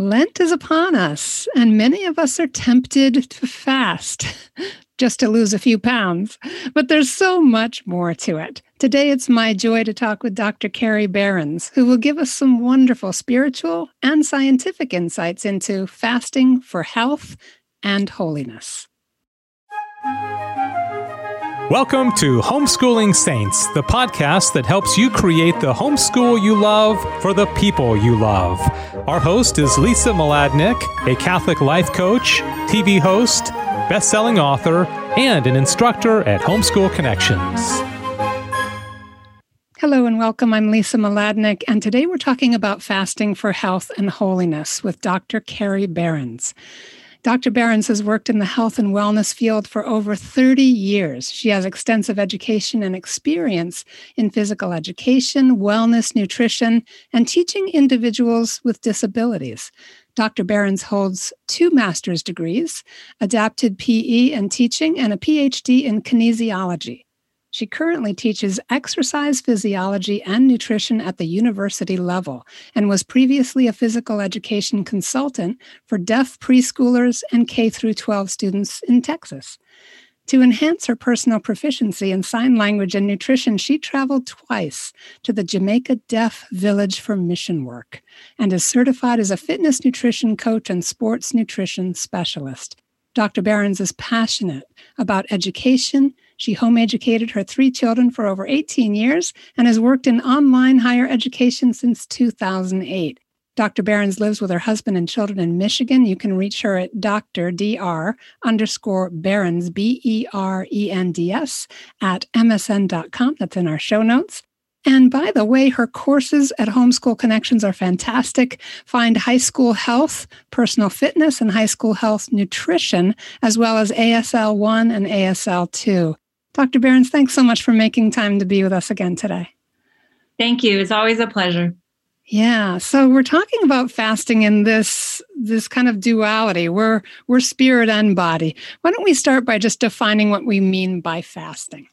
Lent is upon us, and many of us are tempted to fast just to lose a few pounds. But there's so much more to it. Today, it's my joy to talk with Dr. Kerrie Berends, who will give us some wonderful spiritual and scientific insights into fasting for health and holiness. Welcome to Homeschooling Saints, the podcast that helps you create the homeschool you love for the people you love. Our host is Lisa Mladinich, a Catholic life coach, TV host, best-selling author, and an instructor at Homeschool Connections. Hello and welcome. I'm Lisa Mladinich, and today we're talking about fasting for health and holiness with Dr. Kerrie Berends. Dr. Berends has worked in the health and wellness field for over 30 years. She has extensive education and experience in physical education, wellness, nutrition, and teaching individuals with disabilities. Dr. Berends holds two master's degrees, adapted PE and teaching, and a PhD in kinesiology. She currently teaches exercise physiology and nutrition at the university level and was previously a physical education consultant for deaf preschoolers and K through 12 students in Texas. To enhance her personal proficiency in sign language and nutrition, she traveled twice to the Jamaica Deaf Village for mission work and is certified as a fitness nutrition coach and sports nutrition specialist. Dr. Berends is passionate about education she home educated her three children for over 18 years and has worked in online higher education since 2008. Dr. Berends lives with her husband and children in Michigan. You can reach her at Dr. Dr. underscore Berends, B E R E N D S, at msn.com. That's in our show notes. And by the way, her courses at Homeschool Connections are fantastic. Find high school health, personal fitness, and high school health nutrition, as well as ASL 1 and ASL 2. Dr. Berends, thanks so much for making time to be with us again today. Thank you. It's always a pleasure. Yeah. So we're talking about fasting in this this kind of duality. We're we're spirit and body. Why don't we start by just defining what we mean by fasting?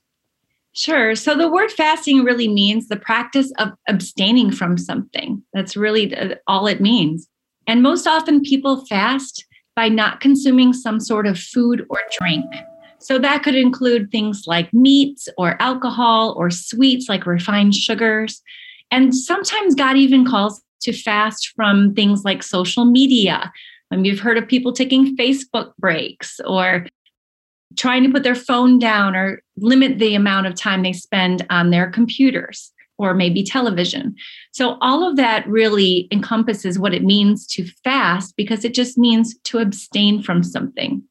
Sure. So the word fasting really means the practice of abstaining from something. That's really all it means. And most often people fast by not consuming some sort of food or drink. So that could include things like meats or alcohol or sweets like refined sugars. And sometimes God even calls to fast from things like social media. I mean, you've heard of people taking Facebook breaks or trying to put their phone down or limit the amount of time they spend on their computers or maybe television. So, all of that really encompasses what it means to fast because it just means to abstain from something.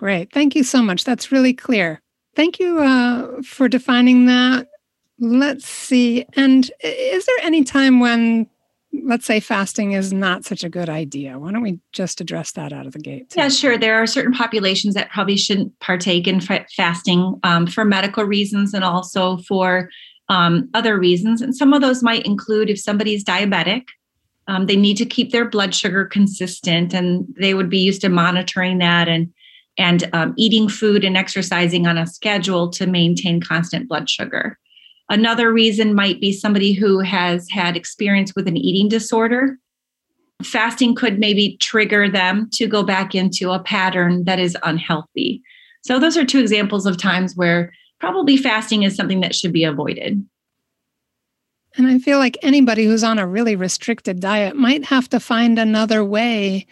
Great. Thank you so much. That's really clear. Thank you uh, for defining that. Let's see. And is there any time when, let's say, fasting is not such a good idea? Why don't we just address that out of the gate? Too? Yeah, sure. There are certain populations that probably shouldn't partake in fasting um, for medical reasons and also for um, other reasons. And some of those might include if somebody's diabetic, um, they need to keep their blood sugar consistent and they would be used to monitoring that and and um, eating food and exercising on a schedule to maintain constant blood sugar. Another reason might be somebody who has had experience with an eating disorder. Fasting could maybe trigger them to go back into a pattern that is unhealthy. So, those are two examples of times where probably fasting is something that should be avoided. And I feel like anybody who's on a really restricted diet might have to find another way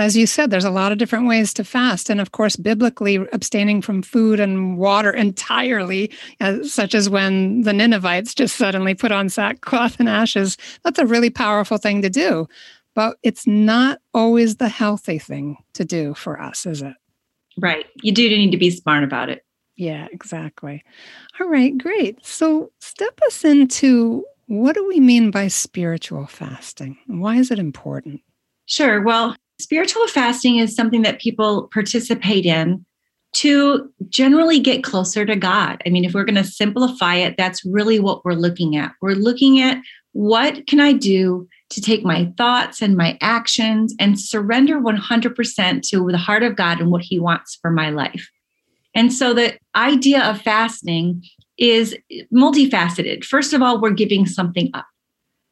as you said, there's a lot of different ways to fast. And of course, biblically, abstaining from food and water entirely, uh, such as when the Ninevites just suddenly put on sackcloth and ashes, that's a really powerful thing to do. But it's not always the healthy thing to do for us, is it? Right. You do need to be smart about it. Yeah, exactly. All right, great. So, step us into what do we mean by spiritual fasting? Why is it important? Sure. Well, Spiritual fasting is something that people participate in to generally get closer to God. I mean, if we're going to simplify it, that's really what we're looking at. We're looking at what can I do to take my thoughts and my actions and surrender 100% to the heart of God and what He wants for my life. And so the idea of fasting is multifaceted. First of all, we're giving something up.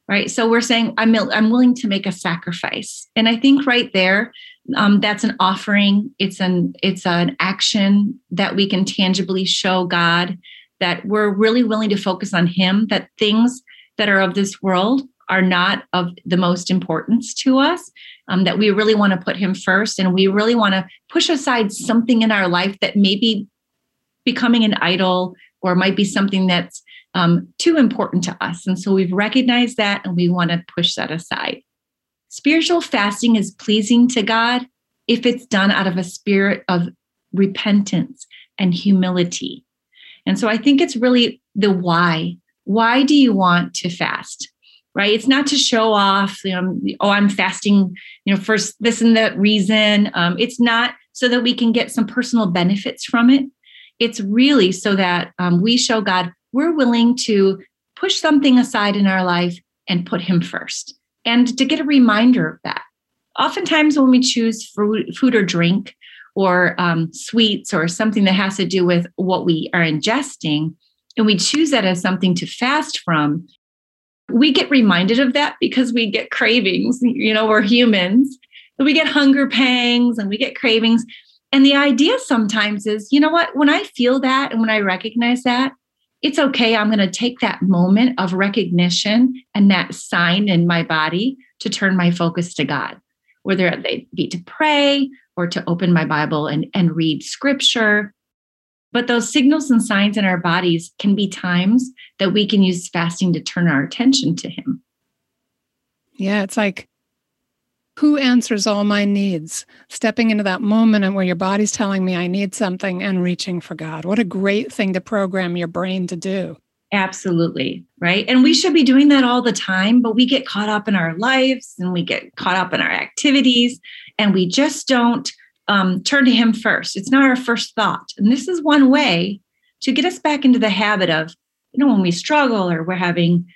Right? So we're saying, I'm, I'm willing to make a sacrifice. And I think right there, um, that's an offering. It's an it's an action that we can tangibly show God that we're really willing to focus on Him. That things that are of this world are not of the most importance to us. Um, that we really want to put Him first, and we really want to push aside something in our life that may be becoming an idol or might be something that's um, too important to us. And so we've recognized that and we want to push that aside. Spiritual fasting is pleasing to God if it's done out of a spirit of repentance and humility. And so I think it's really the why. Why do you want to fast? Right? It's not to show off, you know, oh, I'm fasting, you know, for this and that reason. Um, it's not so that we can get some personal benefits from it. It's really so that um, we show God we're willing to push something aside in our life and put Him first, and to get a reminder of that. Oftentimes, when we choose food, food or drink, or um, sweets, or something that has to do with what we are ingesting, and we choose that as something to fast from, we get reminded of that because we get cravings. You know, we're humans. We get hunger pangs and we get cravings. And the idea sometimes is, you know what, when I feel that and when I recognize that, it's okay. I'm going to take that moment of recognition and that sign in my body to turn my focus to God, whether they be to pray or to open my Bible and, and read scripture. But those signals and signs in our bodies can be times that we can use fasting to turn our attention to Him. Yeah, it's like who answers all my needs? Stepping into that moment where your body's telling me I need something and reaching for God. What a great thing to program your brain to do. Absolutely. Right. And we should be doing that all the time, but we get caught up in our lives and we get caught up in our activities and we just don't um, turn to Him first. It's not our first thought. And this is one way to get us back into the habit of, you know, when we struggle or we're having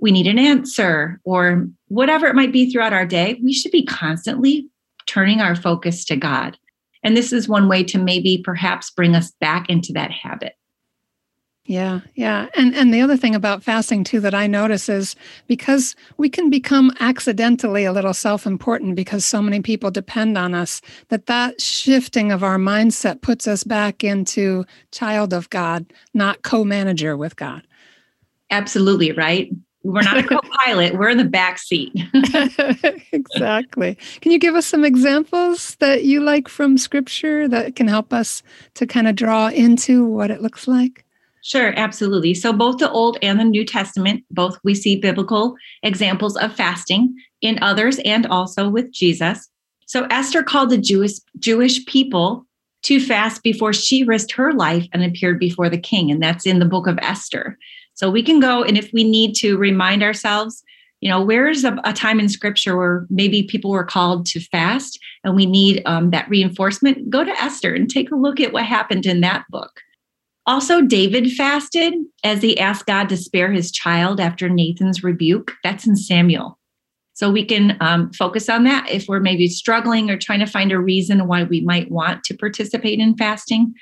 we need an answer or whatever it might be throughout our day, we should be constantly turning our focus to God. And this is one way to maybe perhaps bring us back into that habit. Yeah, yeah. And and the other thing about fasting too that I notice is because we can become accidentally a little self-important because so many people depend on us that that shifting of our mindset puts us back into child of God, not co-manager with God. Absolutely, right? We're not a co-pilot. We're in the back seat. exactly. Can you give us some examples that you like from scripture that can help us to kind of draw into what it looks like? Sure, absolutely. So both the Old and the New Testament, both we see biblical examples of fasting in others and also with Jesus. So Esther called the Jewish Jewish people to fast before she risked her life and appeared before the king and that's in the book of Esther. So we can go, and if we need to remind ourselves, you know, where's a, a time in scripture where maybe people were called to fast and we need um, that reinforcement? Go to Esther and take a look at what happened in that book. Also, David fasted as he asked God to spare his child after Nathan's rebuke. That's in Samuel. So we can um, focus on that if we're maybe struggling or trying to find a reason why we might want to participate in fasting.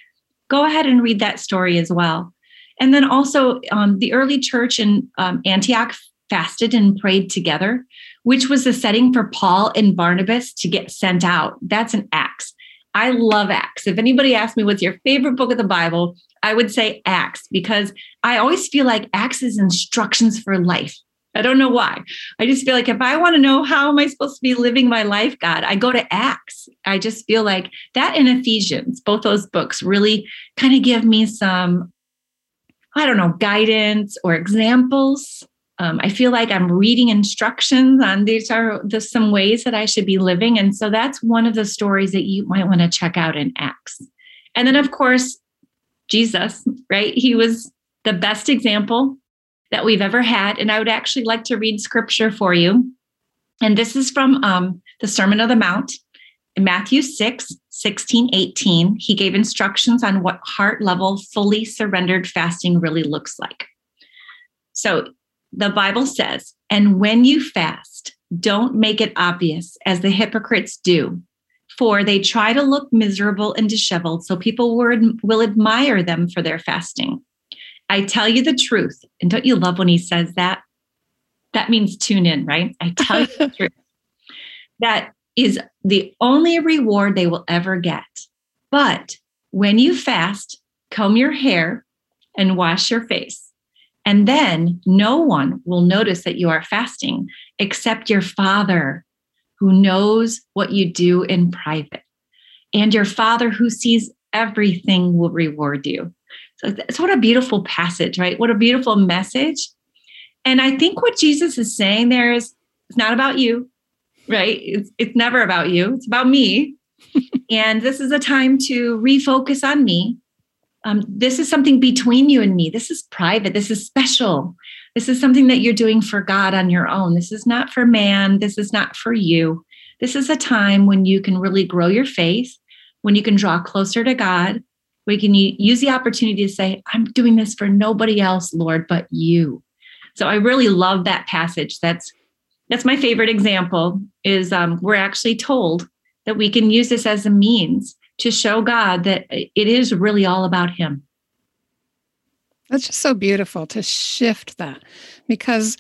Go ahead and read that story as well. And then also, um, the early church in um, Antioch fasted and prayed together, which was the setting for Paul and Barnabas to get sent out. That's an Acts. I love Acts. If anybody asks me what's your favorite book of the Bible, I would say Acts because I always feel like Acts is instructions for life. I don't know why. I just feel like if I want to know how am I supposed to be living my life, God, I go to Acts. I just feel like that in Ephesians, both those books really kind of give me some I don't know, guidance or examples. Um, I feel like I'm reading instructions on these are the, some ways that I should be living. And so that's one of the stories that you might want to check out in Acts. And then, of course, Jesus, right? He was the best example that we've ever had. And I would actually like to read scripture for you. And this is from um, the Sermon of the Mount in Matthew 6, 16, 18, he gave instructions on what heart level, fully surrendered fasting really looks like. So the Bible says, and when you fast, don't make it obvious as the hypocrites do, for they try to look miserable and disheveled so people will admire them for their fasting. I tell you the truth, and don't you love when he says that? that means tune in, right? I tell you the truth. That is the only reward they will ever get. But when you fast, comb your hair and wash your face. And then no one will notice that you are fasting except your father who knows what you do in private. And your father who sees everything will reward you. So it's what a beautiful passage, right? What a beautiful message. And I think what Jesus is saying there is it's not about you, right? It's, it's never about you, it's about me. and this is a time to refocus on me. Um, this is something between you and me. This is private. This is special. This is something that you're doing for God on your own. This is not for man. This is not for you. This is a time when you can really grow your faith, when you can draw closer to God, we can use the opportunity to say, I'm doing this for nobody else, Lord, but you. So I really love that passage. That's that's my favorite example is um, we're actually told that we can use this as a means to show God that it is really all about him. That's just so beautiful to shift that because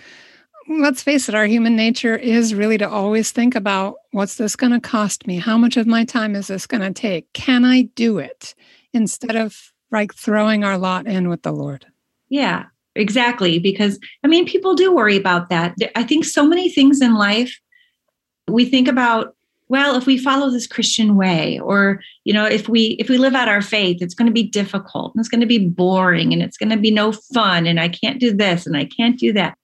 let's face it, our human nature is really to always think about what's this going to cost me? How much of my time is this going to take? Can I do it? instead of like throwing our lot in with the Lord. Yeah, exactly. Because I mean, people do worry about that. I think so many things in life, we think about well if we follow this christian way or you know if we if we live out our faith it's going to be difficult and it's going to be boring and it's going to be no fun and i can't do this and i can't do that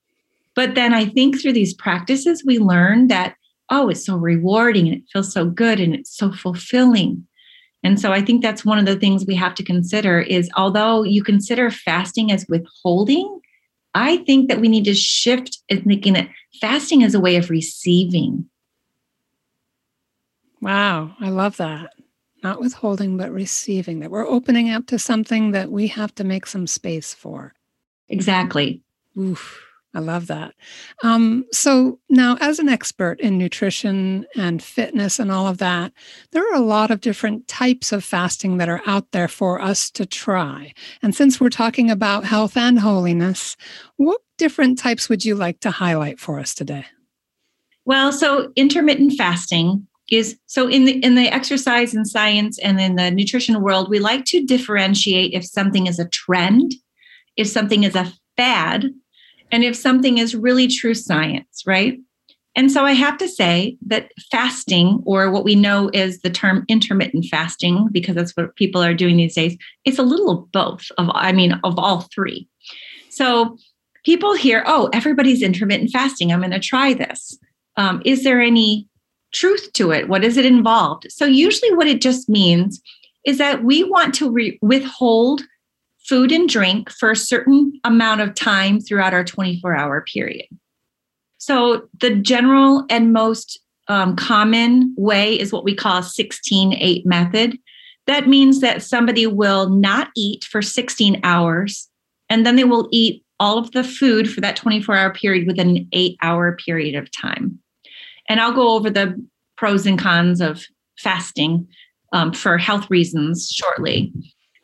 but then i think through these practices we learn that oh it's so rewarding and it feels so good and it's so fulfilling and so I think that's one of the things we have to consider is although you consider fasting as withholding, I think that we need to shift in thinking that fasting is a way of receiving. Wow, I love that. Not withholding, but receiving, that we're opening up to something that we have to make some space for. Exactly. Oof. I love that. Um, so, now as an expert in nutrition and fitness and all of that, there are a lot of different types of fasting that are out there for us to try. And since we're talking about health and holiness, what different types would you like to highlight for us today? Well, so intermittent fasting is so in the in the exercise and science and in the nutrition world, we like to differentiate if something is a trend, if something is a fad, and if something is really true science, right? And so I have to say that fasting, or what we know is the term intermittent fasting, because that's what people are doing these days, it's a little of both of, I mean, of all three. So people hear, oh, everybody's intermittent fasting. I'm going to try this. Um, is there any truth to it? What is it involved? So usually what it just means is that we want to re- withhold food and drink for a certain amount of time throughout our 24 hour period. So, the general and most um, common way is what we call a 16 8 method. That means that somebody will not eat for 16 hours and then they will eat all of the food for that 24 hour period within an eight hour period of time. And I'll go over the pros and cons of fasting um, for health reasons shortly.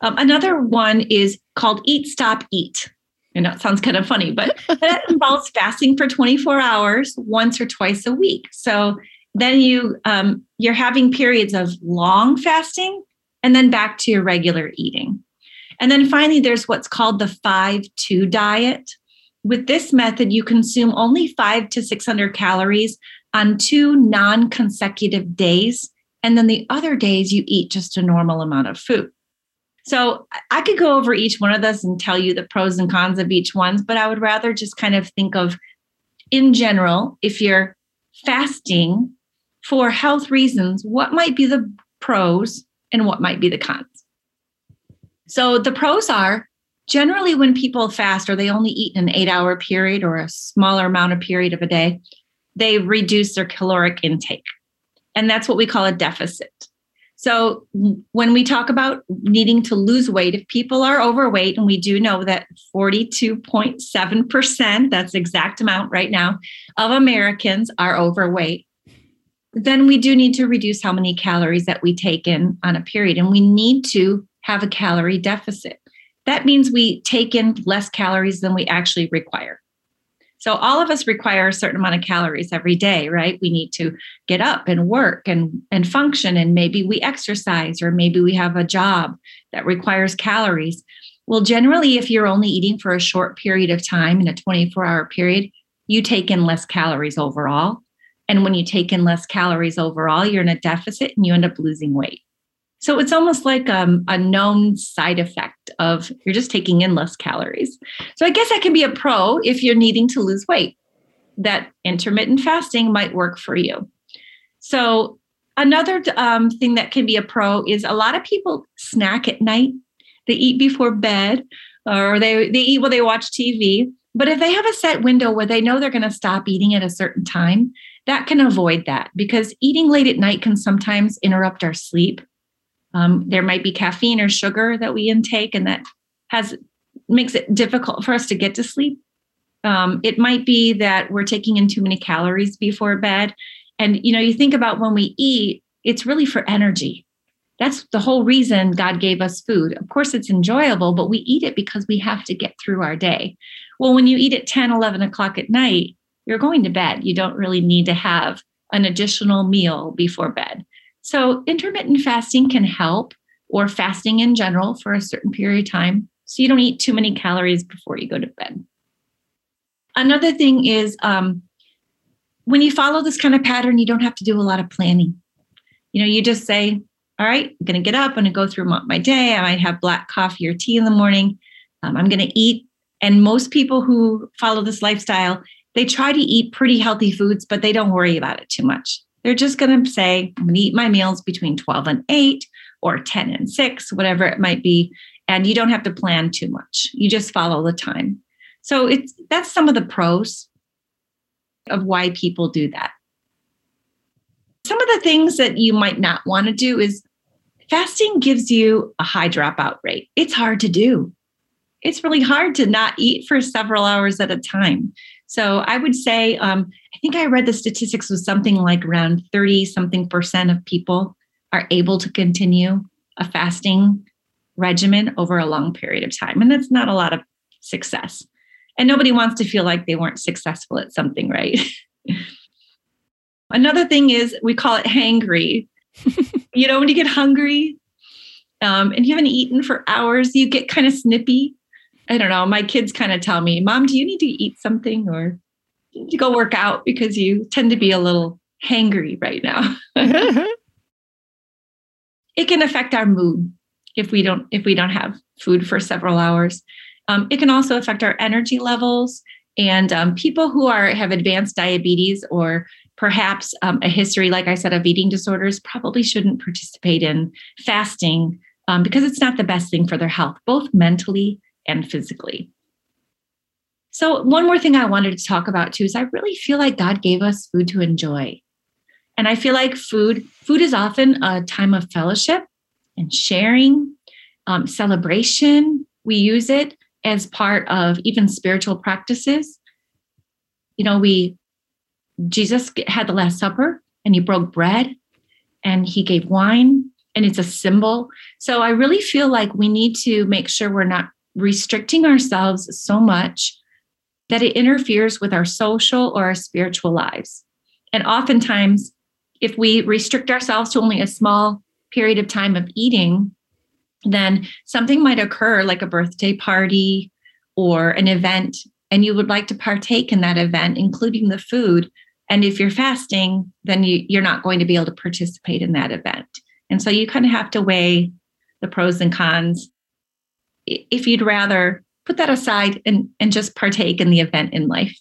Um, another one is called Eat, Stop, Eat. I know it sounds kind of funny, but that involves fasting for 24 hours once or twice a week. So then you um, you're having periods of long fasting and then back to your regular eating. And then finally, there's what's called the 5 2 diet. With this method, you consume only five to 600 calories on two non consecutive days. And then the other days, you eat just a normal amount of food. So I could go over each one of those and tell you the pros and cons of each one, but I would rather just kind of think of in general, if you're fasting for health reasons, what might be the pros and what might be the cons? So the pros are generally when people fast or they only eat in an eight hour period or a smaller amount of period of a day, they reduce their caloric intake. And that's what we call a deficit. So when we talk about needing to lose weight, if people are overweight, and we do know that 42.7%, that's exact amount right now, of Americans are overweight, then we do need to reduce how many calories that we take in on a period. And we need to have a calorie deficit. That means we take in less calories than we actually require. So all of us require a certain amount of calories every day, right? We need to get up and work and, and function, and maybe we exercise, or maybe we have a job that requires calories. Well, generally, if you're only eating for a short period of time in a 24 hour period, you take in less calories overall. And when you take in less calories overall, you're in a deficit and you end up losing weight. So it's almost like um, a known side effect of you're just taking in less calories. So I guess that can be a pro if you're needing to lose weight, that intermittent fasting might work for you. So another um, thing that can be a pro is a lot of people snack at night. They eat before bed or they, they eat while they watch TV. But if they have a set window where they know they're going to stop eating at a certain time, that can avoid that because eating late at night can sometimes interrupt our sleep um, there might be caffeine or sugar that we intake, and that has makes it difficult for us to get to sleep. Um, it might be that we're taking in too many calories before bed, and you know, you think about when we eat, it's really for energy. That's the whole reason God gave us food. Of course, it's enjoyable, but we eat it because we have to get through our day. Well, when you eat at 10, 11 o'clock at night, you're going to bed. You don't really need to have an additional meal before bed. So, intermittent fasting can help, or fasting in general for a certain period of time. So, you don't eat too many calories before you go to bed. Another thing is um, when you follow this kind of pattern, you don't have to do a lot of planning. You know, you just say, all right, I'm going to get up, I'm going to go through my day. I might have black coffee or tea in the morning. Um, I'm going to eat. And most people who follow this lifestyle, they try to eat pretty healthy foods, but they don't worry about it too much. They're just going to say, I'm going to eat my meals between 12 and 8 or 10 and 6, whatever it might be. And you don't have to plan too much. You just follow the time. So it's that's some of the pros of why people do that. Some of the things that you might not want to do is fasting gives you a high dropout rate. It's hard to do. It's really hard to not eat for several hours at a time. So I would say, um, I think I read the statistics was something like around 30 something percent of people are able to continue a fasting regimen over a long period of time. And that's not a lot of success. And nobody wants to feel like they weren't successful at something, right? Another thing is we call it hangry. you know, when you get hungry um, and you haven't eaten for hours, you get kind of snippy. I don't know. My kids kind of tell me, Mom, do you need to eat something or to go work out because you tend to be a little hangry right now. it can affect our mood if we don't if we don't have food for several hours. Um, it can also affect our energy levels. And um, people who are have advanced diabetes or perhaps um, a history, like I said, of eating disorders, probably shouldn't participate in fasting um, because it's not the best thing for their health, both mentally and physically. So, one more thing I wanted to talk about too is I really feel like God gave us food to enjoy. And I feel like food, food is often a time of fellowship and sharing, um, celebration. We use it as part of even spiritual practices. You know, we Jesus had the Last Supper and he broke bread and he gave wine and it's a symbol. So I really feel like we need to make sure we're not restricting ourselves so much that it interferes with our social or our spiritual lives. And oftentimes, if we restrict ourselves to only a small period of time of eating, then something might occur like a birthday party or an event, and you would like to partake in that event, including the food. And if you're fasting, then you, you're not going to be able to participate in that event. And so you kind of have to weigh the pros and cons if you'd rather put that aside and, and just partake in the event in life.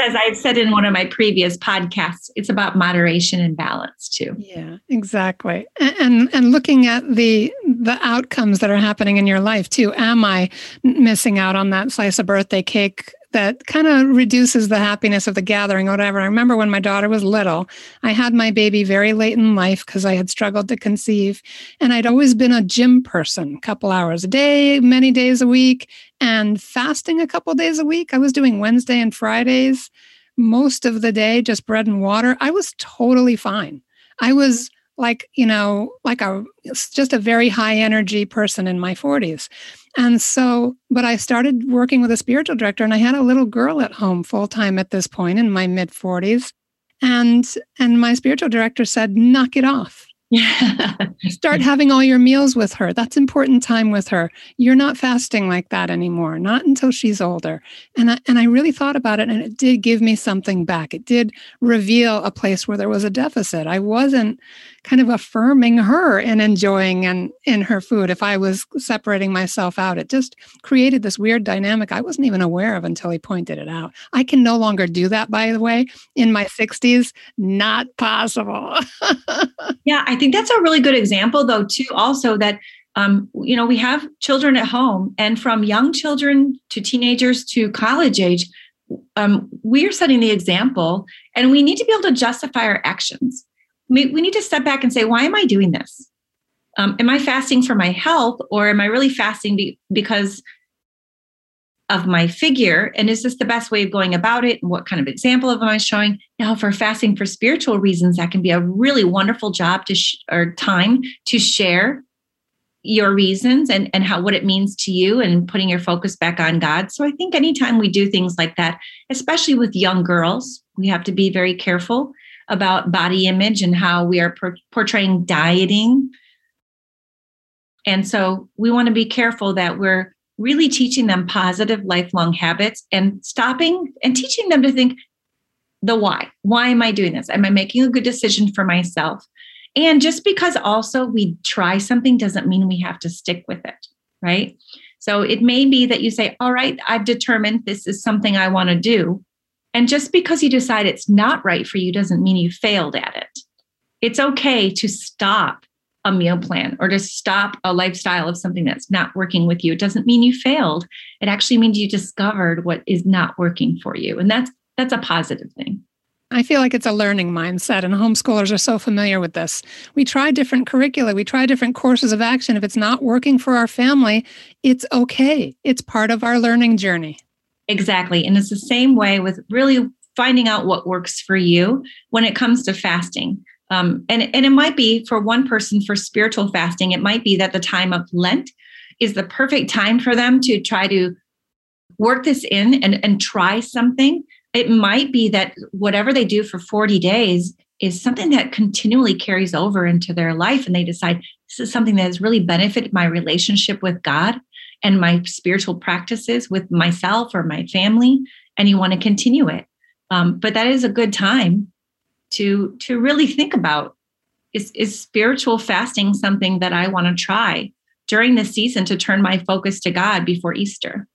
As I've said in one of my previous podcasts, it's about moderation and balance too. Yeah, exactly. And, and and looking at the the outcomes that are happening in your life too. Am I missing out on that slice of birthday cake that kind of reduces the happiness of the gathering or whatever. I remember when my daughter was little, I had my baby very late in life because I had struggled to conceive. And I'd always been a gym person, a couple hours a day, many days a week, and fasting a couple days a week. I was doing Wednesday and Fridays most of the day, just bread and water. I was totally fine. I was like you know like a just a very high energy person in my 40s and so but i started working with a spiritual director and i had a little girl at home full time at this point in my mid 40s and and my spiritual director said knock it off yeah. Start having all your meals with her. That's important time with her. You're not fasting like that anymore, not until she's older. And I, and I really thought about it and it did give me something back. It did reveal a place where there was a deficit. I wasn't kind of affirming her and enjoying and in her food if I was separating myself out. It just created this weird dynamic I wasn't even aware of until he pointed it out. I can no longer do that, by the way, in my 60s. Not possible. yeah, I think that's a really good example, though, too, also that. Um, you know, we have children at home, and from young children to teenagers to college age, um, we are setting the example, and we need to be able to justify our actions we, need to step back and say, why am I doing this? Um, am I fasting for my health or am I really fasting be, because of my figure? And is this the best way of going about it? And what kind of example am I showing? Now, for fasting for spiritual reasons, that can be a really wonderful job to sh- or time to share your reasons and, and how what it means to you and putting your focus back on God. So I think anytime we do things like that, especially with young girls, we have to be very careful about body image and how we are por- portraying dieting. And so we want to be careful that we're really teaching them positive lifelong habits and stopping and teaching them to think the why. Why am I doing this? Am I making a good decision for myself? And just because also we try something doesn't mean we have to stick with it, right? So it may be that you say, All right, I've determined this is something I want to do. And just because you decide it's not right for you doesn't mean you failed at it. It's okay to stop a meal plan or to stop a lifestyle of something that's not working with you. It doesn't mean you failed. It actually means you discovered what is not working for you. And that's that's a positive thing. I feel like it's a learning mindset, and homeschoolers are so familiar with this. We try different curricula, we try different courses of action. If it's not working for our family, it's okay. It's part of our learning journey. Exactly. And it's the same way with really finding out what works for you when it comes to fasting. Um, and, and it might be for one person for spiritual fasting, it might be that the time of Lent is the perfect time for them to try to work this in and, and try something. It might be that whatever they do for 40 days is something that continually carries over into their life. And they decide this is something that has really benefited my relationship with God and my spiritual practices with myself or my family and you want to continue it. Um, but that is a good time to to really think about is, is spiritual fasting something that i want to try during this season to turn my focus to god before easter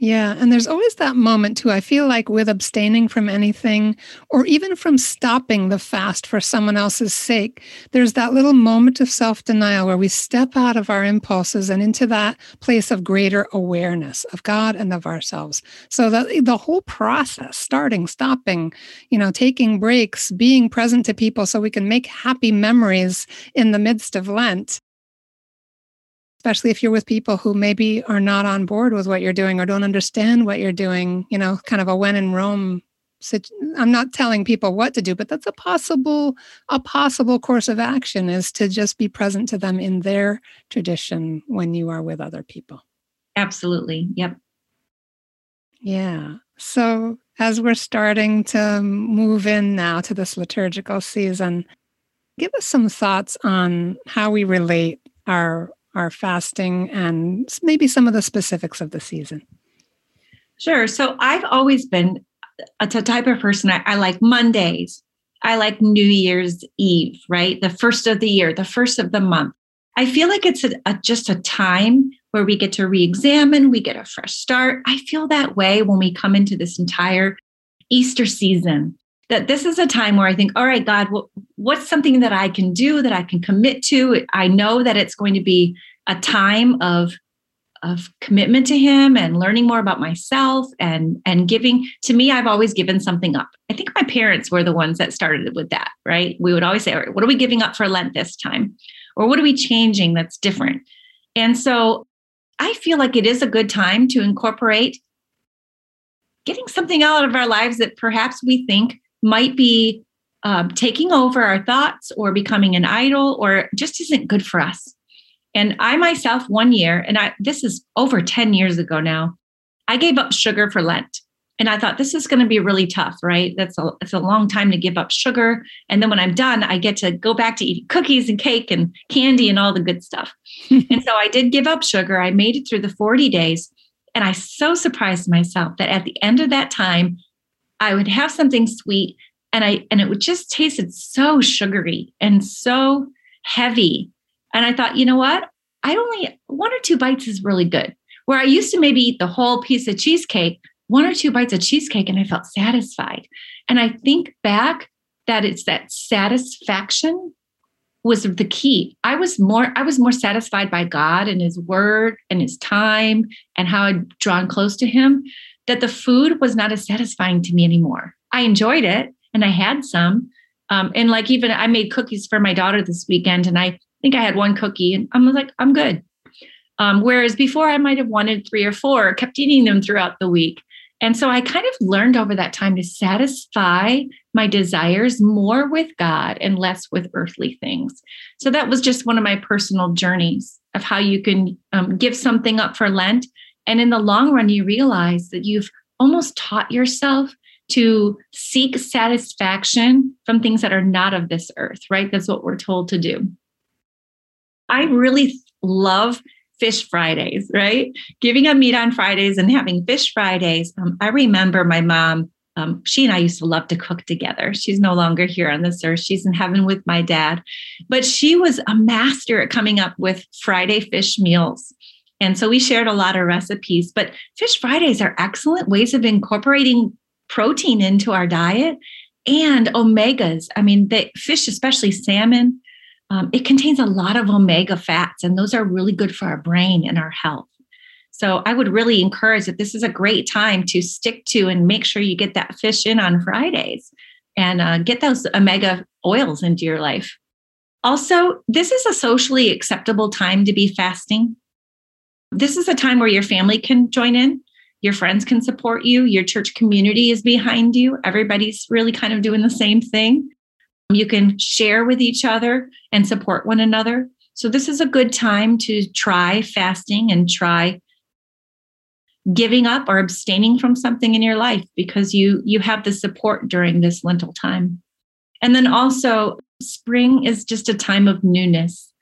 yeah. And there's always that moment, too. I feel like with abstaining from anything or even from stopping the fast for someone else's sake, there's that little moment of self denial where we step out of our impulses and into that place of greater awareness of God and of ourselves. So that the whole process, starting, stopping, you know, taking breaks, being present to people so we can make happy memories in the midst of Lent especially if you're with people who maybe are not on board with what you're doing or don't understand what you're doing, you know, kind of a when in Rome I'm not telling people what to do, but that's a possible a possible course of action is to just be present to them in their tradition when you are with other people. Absolutely. Yep. Yeah. So as we're starting to move in now to this liturgical season, give us some thoughts on how we relate our our fasting and maybe some of the specifics of the season. Sure. So I've always been a type of person, I, I like Mondays. I like New Year's Eve, right? The first of the year, the first of the month. I feel like it's a, a, just a time where we get to re examine, we get a fresh start. I feel that way when we come into this entire Easter season that this is a time where I think, all right, God, what, what's something that I can do that I can commit to? I know that it's going to be a time of of commitment to him and learning more about myself and and giving. To me i've always given something up. I think my parents were the ones that started with that right? We would always say what are we giving up for lent this time? Or what are we changing that's different? And so i feel like it is a good time to incorporate getting something out of our lives that perhaps we think might be um, taking over our thoughts or becoming an idol or just isn't good for us. And I myself, one year, and I this is over 10 years ago now, I gave up sugar for Lent. And I thought this is going to be really tough, right? That's a it's a long time to give up sugar. And then when I'm done, I get to go back to eating cookies and cake and candy and all the good stuff. and so I did give up sugar. I made it through the 40 days. And I so surprised myself that at the end of that time, I would have something sweet and I and it would just tasted so sugary and so heavy. And I thought, you know what? I only one or two bites is really good. Where I used to maybe eat the whole piece of cheesecake, one or two bites of cheesecake, and I felt satisfied. And I think back that it's that satisfaction was the key. I was more I was more satisfied by God and his word and his time and how I'd drawn close to him that the food was not as satisfying to me anymore. I enjoyed it and I had some. Um, and like even I made cookies for my daughter this weekend, and I think I had one cookie, and I'm like, I'm good. Um, whereas before I might have wanted three or four, kept eating them throughout the week. And so I kind of learned over that time to satisfy my desires more with God and less with earthly things. So that was just one of my personal journeys of how you can um, give something up for Lent. And in the long run, you realize that you've almost taught yourself to seek satisfaction from things that are not of this earth, right? That's what we're told to do. I really love fish Fridays, right? Giving up meat on Fridays and having fish Fridays. Um, I remember my mom, um, she and I used to love to cook together. She's no longer here on this earth. She's in heaven with my dad. But she was a master at coming up with Friday fish meals. And so we shared a lot of recipes. But Fish Fridays are excellent ways of incorporating protein into our diet and omegas. I mean, the fish, especially salmon, um, it contains a lot of omega fats, and those are really good for our brain and our health. So I would really encourage that this is a great time to stick to and make sure you get that fish in on Fridays and uh, get those omega oils into your life. Also, this is a socially acceptable time to be fasting. This is a time where your family can join in. Your friends can support you. Your church community is behind you. Everybody's really kind of doing the same thing. You can share with each other and support one another. So, this is a good time to try fasting and try giving up or abstaining from something in your life because you you have the support during this Lenten time and then also spring is just a time of newness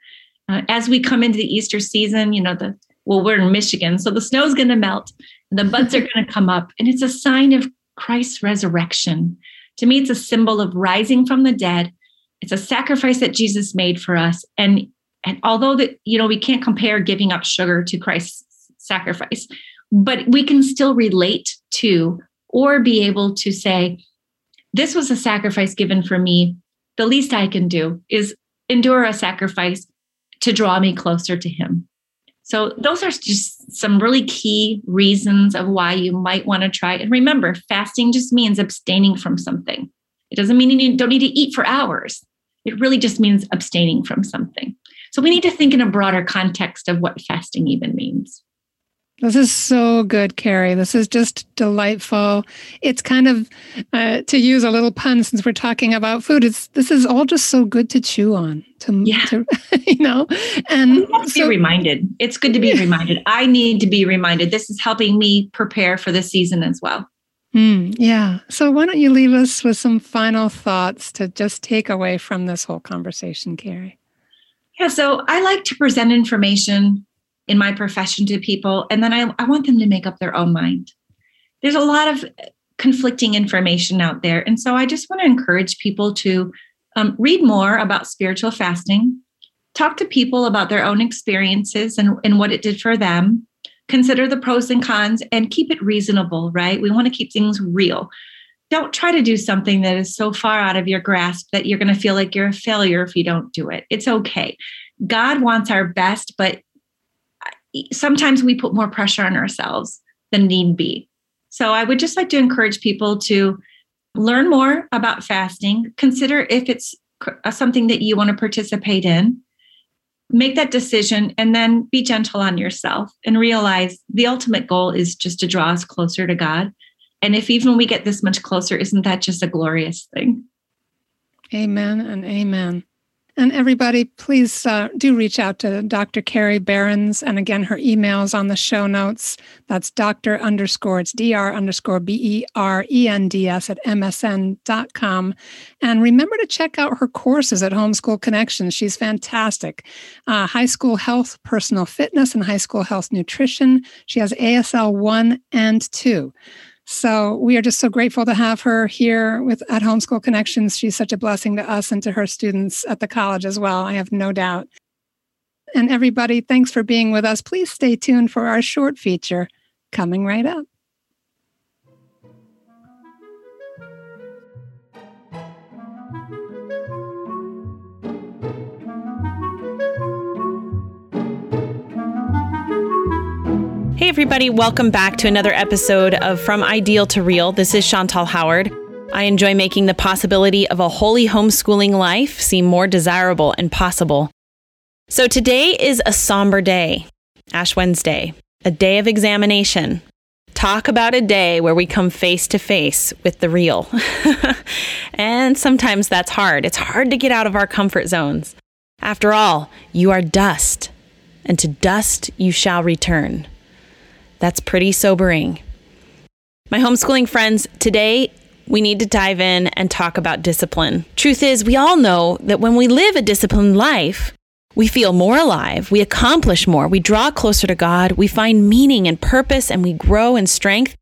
uh, as we come into the easter season you know the well we're in michigan so the snow's going to melt the buds are going to come up, and it's a sign of Christ's resurrection. To me, it's a symbol of rising from the dead. It's a sacrifice that Jesus made for us. And, and although that, you know, we can't compare giving up sugar to Christ's sacrifice, but we can still relate to or be able to say, this was a sacrifice given for me. The least I can do is endure a sacrifice to draw me closer to him. So those are just some really key reasons of why you might want to try. And remember, fasting just means abstaining from something. It doesn't mean you don't need to eat for hours. It really just means abstaining from something. So we need to think in a broader context of what fasting even means. This is so good, Kerrie. This is just delightful. It's kind of, uh, to use a little pun since we're talking about food, it's this is all just so good to chew on. To, yeah. to you know, and so, be reminded. It's good to be yeah. reminded. I need to be reminded. This is helping me prepare for the season as well. Mm, yeah. So why don't you leave us with some final thoughts to just take away from this whole conversation, Kerrie? Yeah. So I like to present information in my profession to people, and then I, I want them to make up their own mind. There's a lot of conflicting information out there. And so I just want to encourage people to um, read more about spiritual fasting, talk to people about their own experiences and, and what it did for them, consider the pros and cons, and keep it reasonable, right? We want to keep things real. Don't try to do something that is so far out of your grasp that you're going to feel like you're a failure if you don't do it. It's okay. God wants our best, but sometimes we put more pressure on ourselves than need be. So I would just like to encourage people to learn more about fasting, consider if it's uh, something that you want to participate in, make that decision, and then be gentle on yourself and realize the ultimate goal is just to draw us closer to God. And if even we get this much closer, isn't that just a glorious thing? Amen and amen. And everybody, please uh, do reach out to Dr. Kerrie Berends. And again, her email is on the show notes. That's Dr. underscore, it's Dr. underscore B E R E N D S at MSN.com. And remember to check out her courses at Homeschool Connections. She's fantastic. Uh, high school health, personal fitness, and high school health nutrition. She has ASL 1 and 2. So we are just so grateful to have her here with at Homeschool Connections. She's such a blessing to us and to her students at the college as well. I have no doubt. And everybody, thanks for being with us. Please stay tuned for our short feature coming right up. Hey, everybody, welcome back to another episode of From Ideal to Real. This is Chantal Howard. I enjoy making the possibility of a holy homeschooling life seem more desirable and possible. So, today is a somber day, Ash Wednesday, a day of examination. Talk about a day where we come face to face with the real. and sometimes that's hard. It's hard to get out of our comfort zones. After all, you are dust, and to dust you shall return. That's pretty sobering. My homeschooling friends, today we need to dive in and talk about discipline. Truth is, we all know that when we live a disciplined life, we feel more alive, we accomplish more, we draw closer to God, we find meaning and purpose, and we grow in strength,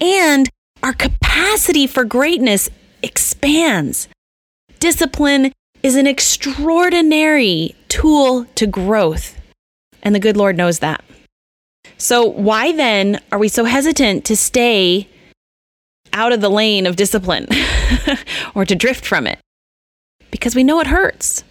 and our capacity for greatness expands. Discipline is an extraordinary tool to growth, and the good Lord knows that. So, why then are we so hesitant to stay out of the lane of discipline or to drift from it? Because we know it hurts,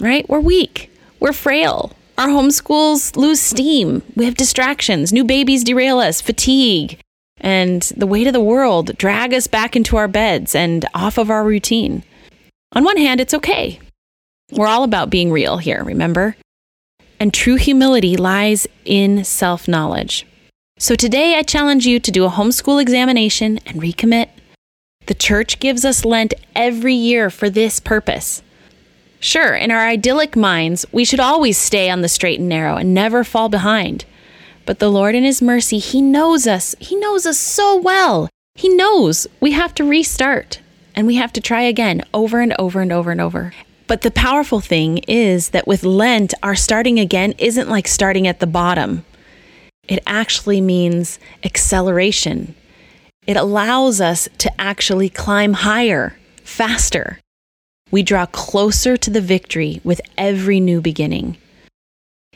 right? We're weak, we're frail. Our homeschools lose steam. We have distractions. New babies derail us, fatigue, and the weight of the world drag us back into our beds and off of our routine. On one hand, it's okay. We're all about being real here, remember? And true humility lies in self knowledge. So today I challenge you to do a homeschool examination and recommit. The church gives us Lent every year for this purpose. Sure, in our idyllic minds, we should always stay on the straight and narrow and never fall behind. But the Lord, in His mercy, He knows us. He knows us so well. He knows we have to restart and we have to try again over and over and over and over. But the powerful thing is that with Lent, our starting again isn't like starting at the bottom. It actually means acceleration. It allows us to actually climb higher, faster. We draw closer to the victory with every new beginning.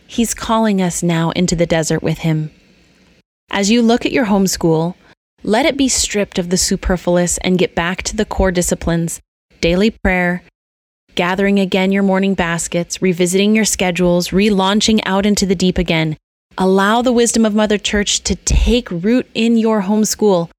He's calling us now into the desert with Him. As you look at your homeschool, let it be stripped of the superfluous and get back to the core disciplines daily prayer, gathering again your morning baskets, revisiting your schedules, relaunching out into the deep again. Allow the wisdom of Mother Church to take root in your homeschool.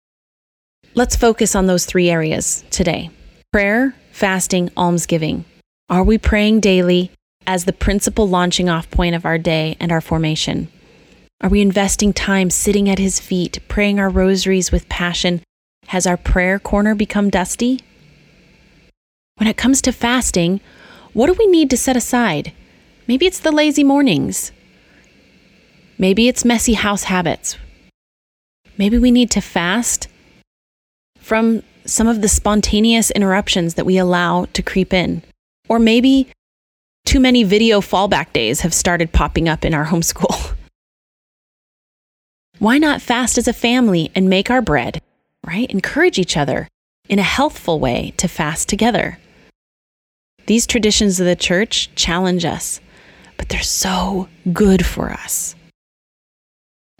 Let's focus on those three areas today prayer, fasting, almsgiving. Are we praying daily as the principal launching off point of our day and our formation? Are we investing time sitting at His feet, praying our rosaries with passion? Has our prayer corner become dusty? When it comes to fasting, what do we need to set aside? Maybe it's the lazy mornings. Maybe it's messy house habits. Maybe we need to fast from some of the spontaneous interruptions that we allow to creep in. Or maybe too many video fallback days have started popping up in our homeschool. Why not fast as a family and make our bread, right? Encourage each other in a healthful way to fast together. These traditions of the church challenge us, but they're so good for us.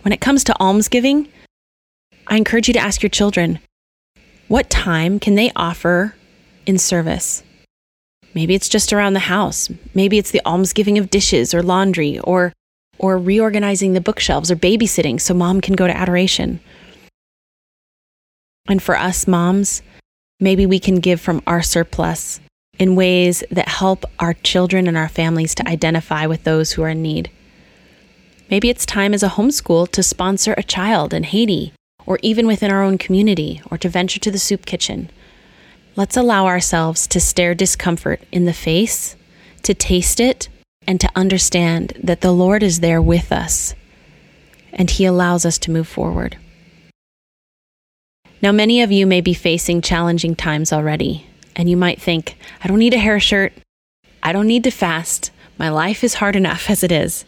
When it comes to almsgiving, I encourage you to ask your children what time can they offer in service? Maybe it's just around the house. Maybe it's the almsgiving of dishes or laundry or or reorganizing the bookshelves or babysitting so mom can go to adoration. And for us moms, maybe we can give from our surplus in ways that help our children and our families to identify with those who are in need. Maybe it's time as a homeschool to sponsor a child in Haiti or even within our own community or to venture to the soup kitchen. let's allow ourselves to stare discomfort in the face, to taste it, and to understand that the Lord is there with us and He allows us to move forward. Now, many of you may be facing challenging times already, and you might think, I don't need a hair shirt. I don't need to fast. My life is hard enough as it is.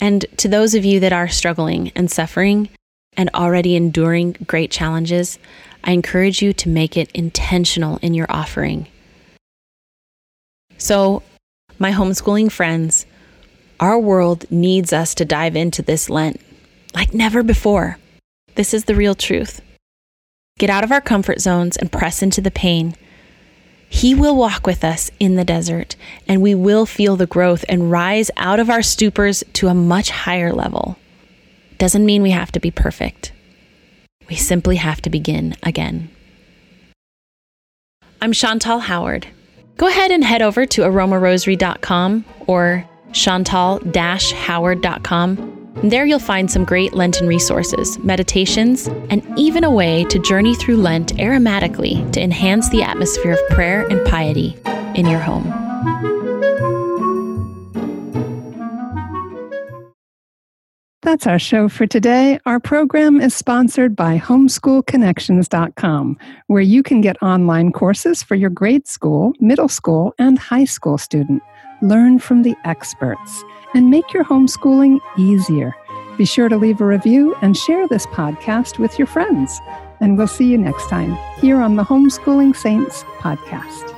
And to those of you that are struggling and suffering and already enduring great challenges, I encourage you to make it intentional in your offering. So, my homeschooling friends, our world needs us to dive into this Lent like never before. This is the real truth. Get out of our comfort zones and press into the pain. He will walk with us in the desert, and we will feel the growth and rise out of our stupors to a much higher level. Doesn't mean we have to be perfect. We simply have to begin again. I'm Chantal Howard. Go ahead and head over to aromarosary.com or chantal-howard.com there you'll find some great Lenten resources, meditations, and even a way to journey through Lent aromatically to enhance the atmosphere of prayer and piety in your home. That's our show for today. Our program is sponsored by homeschoolconnections.com, where you can get online courses for your grade school, middle school, and high school student. Learn from the experts and make your homeschooling easier. Be sure to leave a review and share this podcast with your friends. And we'll see you next time here on the Homeschooling Saints podcast.